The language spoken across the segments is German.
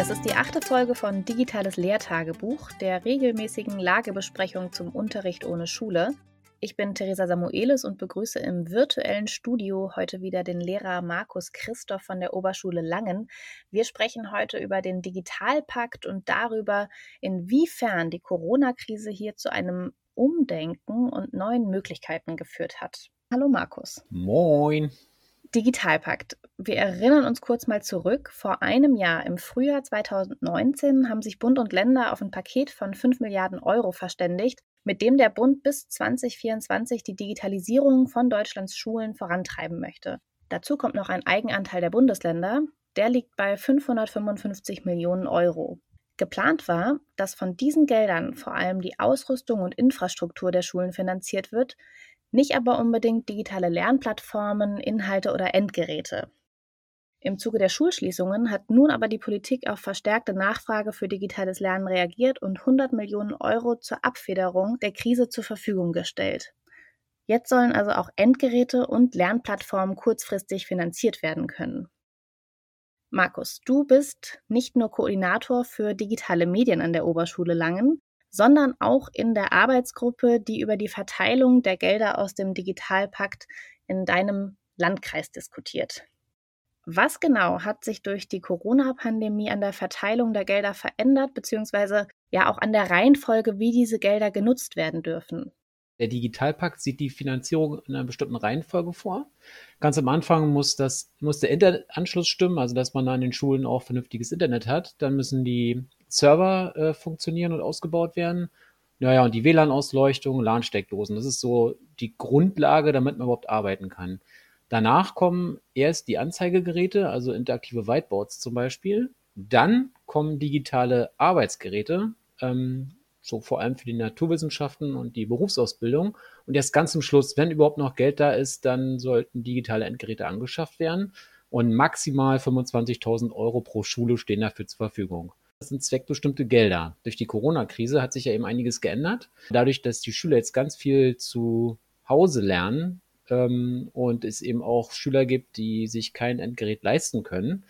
Das ist die achte Folge von Digitales Lehrtagebuch, der regelmäßigen Lagebesprechung zum Unterricht ohne Schule. Ich bin Theresa Samuelis und begrüße im virtuellen Studio heute wieder den Lehrer Markus Christoph von der Oberschule Langen. Wir sprechen heute über den Digitalpakt und darüber, inwiefern die Corona-Krise hier zu einem Umdenken und neuen Möglichkeiten geführt hat. Hallo Markus. Moin. Digitalpakt. Wir erinnern uns kurz mal zurück. Vor einem Jahr, im Frühjahr 2019, haben sich Bund und Länder auf ein Paket von 5 Milliarden Euro verständigt, mit dem der Bund bis 2024 die Digitalisierung von Deutschlands Schulen vorantreiben möchte. Dazu kommt noch ein Eigenanteil der Bundesländer. Der liegt bei 555 Millionen Euro. Geplant war, dass von diesen Geldern vor allem die Ausrüstung und Infrastruktur der Schulen finanziert wird, nicht aber unbedingt digitale Lernplattformen, Inhalte oder Endgeräte. Im Zuge der Schulschließungen hat nun aber die Politik auf verstärkte Nachfrage für digitales Lernen reagiert und 100 Millionen Euro zur Abfederung der Krise zur Verfügung gestellt. Jetzt sollen also auch Endgeräte und Lernplattformen kurzfristig finanziert werden können. Markus, du bist nicht nur Koordinator für digitale Medien an der Oberschule Langen, sondern auch in der Arbeitsgruppe, die über die Verteilung der Gelder aus dem Digitalpakt in deinem Landkreis diskutiert. Was genau hat sich durch die Corona-Pandemie an der Verteilung der Gelder verändert, beziehungsweise ja auch an der Reihenfolge, wie diese Gelder genutzt werden dürfen? Der Digitalpakt sieht die Finanzierung in einer bestimmten Reihenfolge vor. Ganz am Anfang muss, das, muss der Internetanschluss stimmen, also dass man an den Schulen auch vernünftiges Internet hat. Dann müssen die Server äh, funktionieren und ausgebaut werden. Naja, und die WLAN-Ausleuchtung, LAN-Steckdosen, das ist so die Grundlage, damit man überhaupt arbeiten kann. Danach kommen erst die Anzeigegeräte, also interaktive Whiteboards zum Beispiel. Dann kommen digitale Arbeitsgeräte, ähm, so vor allem für die Naturwissenschaften und die Berufsausbildung. Und erst ganz zum Schluss, wenn überhaupt noch Geld da ist, dann sollten digitale Endgeräte angeschafft werden. Und maximal 25.000 Euro pro Schule stehen dafür zur Verfügung. Das sind zweckbestimmte Gelder. Durch die Corona-Krise hat sich ja eben einiges geändert. Dadurch, dass die Schüler jetzt ganz viel zu Hause lernen ähm, und es eben auch Schüler gibt, die sich kein Endgerät leisten können,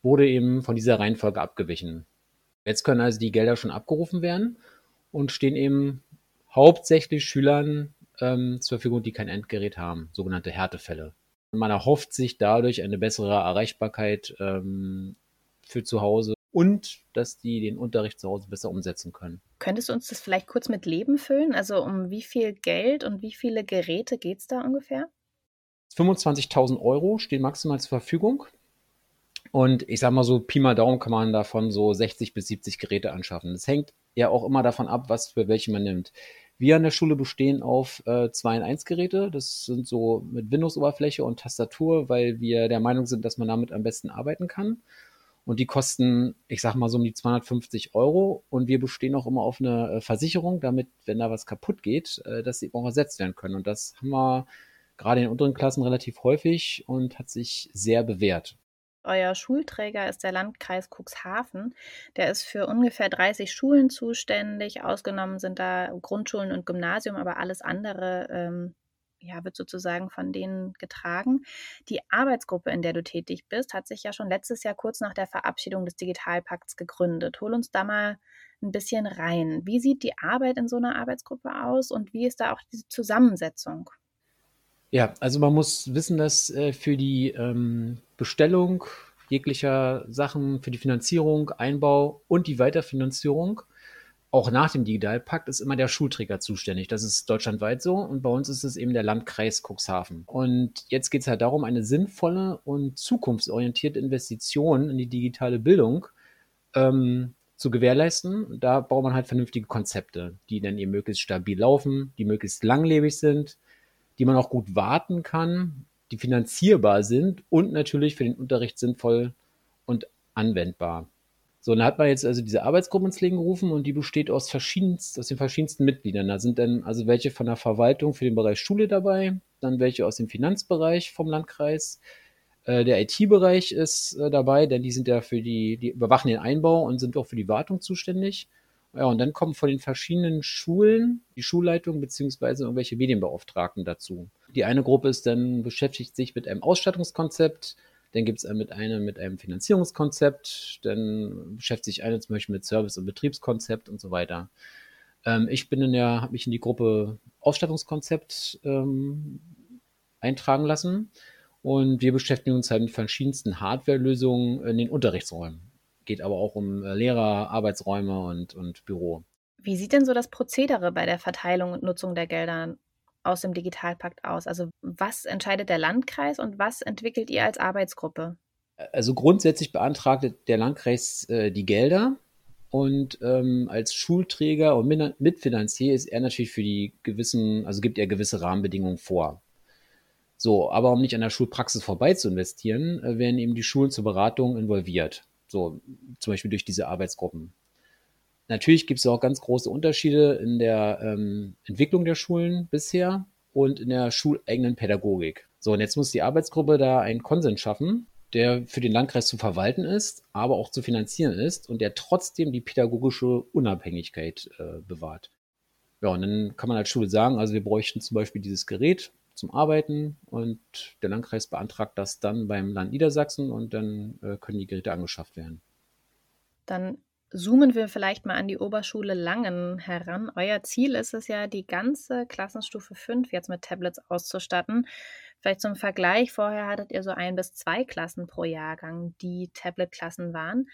wurde eben von dieser Reihenfolge abgewichen. Jetzt können also die Gelder schon abgerufen werden und stehen eben hauptsächlich Schülern ähm, zur Verfügung, die kein Endgerät haben, sogenannte Härtefälle. Man erhofft sich dadurch eine bessere Erreichbarkeit ähm, für zu Hause und dass die den Unterricht zu Hause besser umsetzen können. Könntest du uns das vielleicht kurz mit Leben füllen? Also um wie viel Geld und wie viele Geräte geht es da ungefähr? 25.000 Euro stehen maximal zur Verfügung. Und ich sag mal so, Pi mal Daumen kann man davon so 60 bis 70 Geräte anschaffen. Das hängt ja auch immer davon ab, was für welche man nimmt. Wir an der Schule bestehen auf äh, 2 in 1 Geräte. Das sind so mit Windows-Oberfläche und Tastatur, weil wir der Meinung sind, dass man damit am besten arbeiten kann. Und die kosten, ich sag mal so um die 250 Euro. Und wir bestehen auch immer auf eine äh, Versicherung, damit, wenn da was kaputt geht, äh, dass sie auch ersetzt werden können. Und das haben wir gerade in den unteren Klassen relativ häufig und hat sich sehr bewährt. Euer Schulträger ist der Landkreis Cuxhaven. Der ist für ungefähr 30 Schulen zuständig. Ausgenommen sind da Grundschulen und Gymnasium, aber alles andere ähm, ja, wird sozusagen von denen getragen. Die Arbeitsgruppe, in der du tätig bist, hat sich ja schon letztes Jahr kurz nach der Verabschiedung des Digitalpakts gegründet. Hol uns da mal ein bisschen rein. Wie sieht die Arbeit in so einer Arbeitsgruppe aus und wie ist da auch diese Zusammensetzung? Ja, also man muss wissen, dass äh, für die ähm, Bestellung jeglicher Sachen, für die Finanzierung, Einbau und die Weiterfinanzierung auch nach dem Digitalpakt ist immer der Schulträger zuständig. Das ist deutschlandweit so und bei uns ist es eben der Landkreis Cuxhaven. Und jetzt geht es halt darum, eine sinnvolle und zukunftsorientierte Investition in die digitale Bildung ähm, zu gewährleisten. Da braucht man halt vernünftige Konzepte, die dann eben möglichst stabil laufen, die möglichst langlebig sind, die man auch gut warten kann, die finanzierbar sind und natürlich für den Unterricht sinnvoll und anwendbar. So, dann hat man jetzt also diese Arbeitsgruppe ins Leben gerufen und die besteht aus verschiedensten, aus den verschiedensten Mitgliedern. Da sind dann also welche von der Verwaltung für den Bereich Schule dabei, dann welche aus dem Finanzbereich vom Landkreis. Äh, der IT-Bereich ist äh, dabei, denn die sind ja für die, die überwachen den Einbau und sind auch für die Wartung zuständig. Ja, und dann kommen von den verschiedenen Schulen die Schulleitung beziehungsweise irgendwelche Medienbeauftragten dazu. Die eine Gruppe ist dann beschäftigt sich mit einem Ausstattungskonzept, Dann gibt es mit einem mit einem Finanzierungskonzept, dann beschäftigt sich einer zum Beispiel mit Service- und Betriebskonzept und so weiter. Ähm, ich bin in der, habe mich in die Gruppe Ausstattungskonzept ähm, eintragen lassen und wir beschäftigen uns halt mit verschiedensten Hardware-Lösungen in den Unterrichtsräumen. Geht aber auch um äh, Lehrer, Arbeitsräume und, und Büro. Wie sieht denn so das Prozedere bei der Verteilung und Nutzung der Gelder aus dem Digitalpakt aus? Also was entscheidet der Landkreis und was entwickelt ihr als Arbeitsgruppe? Also grundsätzlich beantragt der Landkreis äh, die Gelder und ähm, als Schulträger und Mitfinanzier ist er natürlich für die gewissen, also gibt er gewisse Rahmenbedingungen vor. So, aber um nicht an der Schulpraxis vorbei zu investieren, äh, werden eben die Schulen zur Beratung involviert. So, zum Beispiel durch diese Arbeitsgruppen. Natürlich gibt es auch ganz große Unterschiede in der ähm, Entwicklung der Schulen bisher und in der schuleigenen Pädagogik. So, und jetzt muss die Arbeitsgruppe da einen Konsens schaffen, der für den Landkreis zu verwalten ist, aber auch zu finanzieren ist und der trotzdem die pädagogische Unabhängigkeit äh, bewahrt. Ja, und dann kann man als Schule sagen, also wir bräuchten zum Beispiel dieses Gerät zum Arbeiten und der Landkreis beantragt das dann beim Land Niedersachsen und dann äh, können die Geräte angeschafft werden. Dann Zoomen wir vielleicht mal an die Oberschule Langen heran. Euer Ziel ist es ja, die ganze Klassenstufe 5 jetzt mit Tablets auszustatten. Vielleicht zum Vergleich, vorher hattet ihr so ein bis zwei Klassen pro Jahrgang, die Tablet-Klassen waren.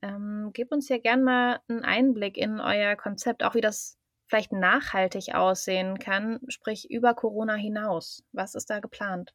Ähm, gebt uns ja gern mal einen Einblick in euer Konzept, auch wie das vielleicht nachhaltig aussehen kann, sprich über Corona hinaus. Was ist da geplant?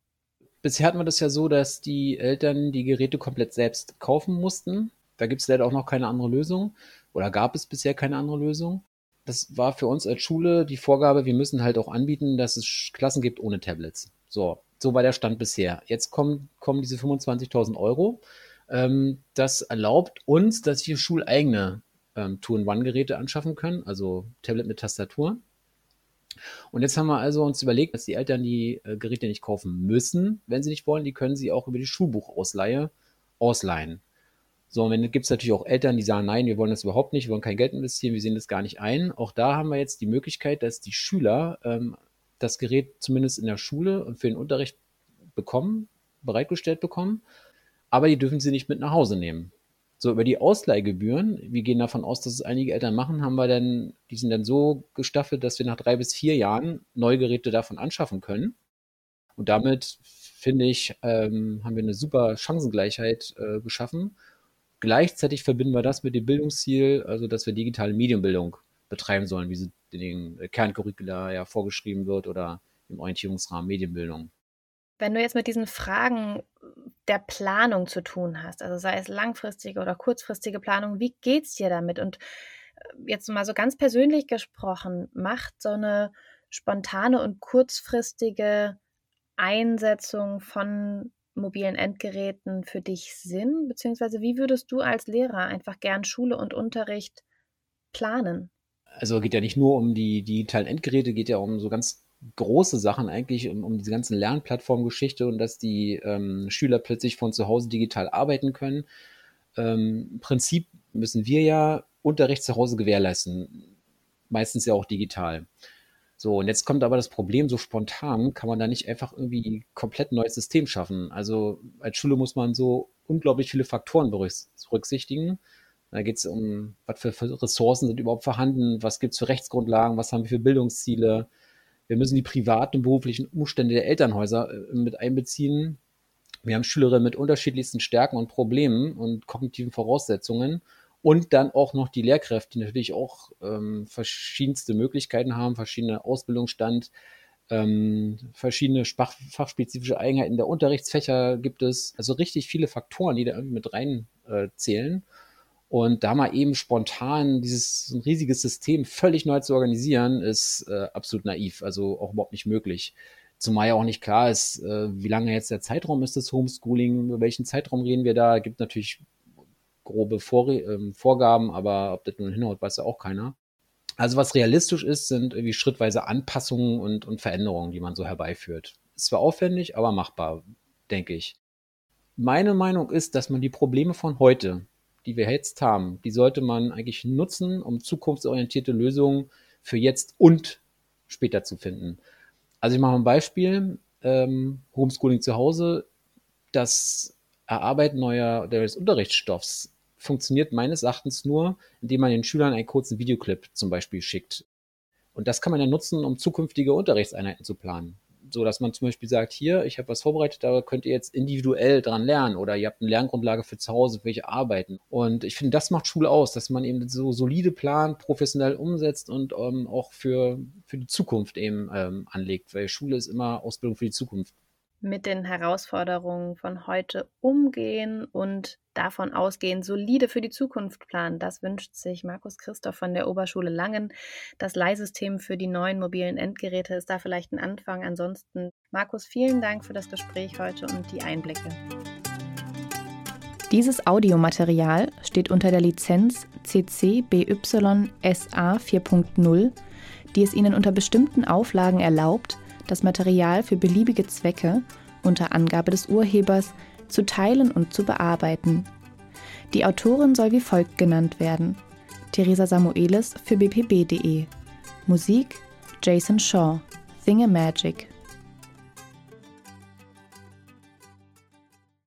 Bisher hatten wir das ja so, dass die Eltern die Geräte komplett selbst kaufen mussten da gibt es leider auch noch keine andere Lösung oder gab es bisher keine andere Lösung. Das war für uns als Schule die Vorgabe, wir müssen halt auch anbieten, dass es Klassen gibt ohne Tablets. So, so war der Stand bisher. Jetzt kommen, kommen diese 25.000 Euro. Ähm, das erlaubt uns, dass wir schuleigene ähm, Two-in-One-Geräte anschaffen können, also Tablet mit Tastatur. Und jetzt haben wir also uns überlegt, dass die Eltern die äh, Geräte nicht kaufen müssen, wenn sie nicht wollen. Die können sie auch über die Schulbuchausleihe ausleihen. So, und dann gibt es natürlich auch Eltern, die sagen, nein, wir wollen das überhaupt nicht, wir wollen kein Geld investieren, wir sehen das gar nicht ein. Auch da haben wir jetzt die Möglichkeit, dass die Schüler ähm, das Gerät zumindest in der Schule und für den Unterricht bekommen, bereitgestellt bekommen, aber die dürfen sie nicht mit nach Hause nehmen. So, über die Ausleihgebühren, wir gehen davon aus, dass es einige Eltern machen, haben wir dann, die sind dann so gestaffelt, dass wir nach drei bis vier Jahren neue Geräte davon anschaffen können. Und damit, finde ich, ähm, haben wir eine super Chancengleichheit äh, geschaffen Gleichzeitig verbinden wir das mit dem Bildungsziel, also dass wir digitale Medienbildung betreiben sollen, wie sie in den Kerncurricula ja vorgeschrieben wird oder im Orientierungsrahmen Medienbildung. Wenn du jetzt mit diesen Fragen der Planung zu tun hast, also sei es langfristige oder kurzfristige Planung, wie geht es dir damit? Und äh, jetzt mal so ganz persönlich gesprochen, macht so eine spontane und kurzfristige Einsetzung von mobilen Endgeräten für dich Sinn? Beziehungsweise wie würdest du als Lehrer einfach gern Schule und Unterricht planen? Also geht ja nicht nur um die digitalen Endgeräte, geht ja um so ganz große Sachen eigentlich, um, um diese ganzen Lernplattformgeschichte und dass die ähm, Schüler plötzlich von zu Hause digital arbeiten können. Ähm, Im Prinzip müssen wir ja Unterricht zu Hause gewährleisten, meistens ja auch digital. So, und jetzt kommt aber das Problem, so spontan kann man da nicht einfach irgendwie komplett neues System schaffen. Also als Schule muss man so unglaublich viele Faktoren berücksichtigen. Da geht es um, was für Ressourcen sind überhaupt vorhanden, was gibt es für Rechtsgrundlagen, was haben wir für Bildungsziele. Wir müssen die privaten und beruflichen Umstände der Elternhäuser äh, mit einbeziehen. Wir haben Schülerinnen mit unterschiedlichsten Stärken und Problemen und kognitiven Voraussetzungen und dann auch noch die Lehrkräfte, die natürlich auch ähm, verschiedenste Möglichkeiten haben, verschiedene Ausbildungsstand, ähm, verschiedene Fach, fachspezifische Eigenheiten der Unterrichtsfächer gibt es. Also richtig viele Faktoren, die da irgendwie mit rein äh, zählen. Und da mal eben spontan dieses ein riesiges System völlig neu zu organisieren, ist äh, absolut naiv, also auch überhaupt nicht möglich. Zumal ja auch nicht klar ist, äh, wie lange jetzt der Zeitraum ist des Homeschooling, über welchen Zeitraum reden wir da. Gibt natürlich grobe Vor ähm, Vorgaben, aber ob das nun hinhaut, weiß ja auch keiner. Also was realistisch ist, sind irgendwie schrittweise Anpassungen und, und Veränderungen, die man so herbeiführt. Ist zwar aufwendig, aber machbar, denke ich. Meine Meinung ist, dass man die Probleme von heute, die wir jetzt haben, die sollte man eigentlich nutzen, um zukunftsorientierte Lösungen für jetzt und später zu finden. Also ich mache ein Beispiel, ähm, Homeschooling zu Hause, das Erarbeiten neuer, des Unterrichtsstoffs funktioniert meines Erachtens nur, indem man den Schülern einen kurzen Videoclip zum Beispiel schickt. Und das kann man ja nutzen, um zukünftige Unterrichtseinheiten zu planen so dass man zum Beispiel sagt, hier, ich habe was vorbereitet, da könnt ihr jetzt individuell dran lernen oder ihr habt eine Lerngrundlage für zu Hause, für welche arbeiten. Und ich finde, das macht Schule aus, dass man eben so solide plant, professionell umsetzt und ähm, auch für, für die Zukunft eben ähm, anlegt, weil Schule ist immer Ausbildung für die Zukunft mit den Herausforderungen von heute umgehen und davon ausgehen, solide für die Zukunft planen. Das wünscht sich Markus Christoph von der Oberschule Langen. Das Leihsystem für die neuen mobilen Endgeräte ist da vielleicht ein Anfang. Ansonsten, Markus, vielen Dank für das Gespräch heute und die Einblicke. Dieses Audiomaterial steht unter der Lizenz CC BY SA 4.0, die es Ihnen unter bestimmten Auflagen erlaubt, das Material für beliebige Zwecke unter Angabe des Urhebers zu teilen und zu bearbeiten. Die Autorin soll wie folgt genannt werden: Theresa Samuelis für bpb.de. Musik Jason Shaw, Thingamagik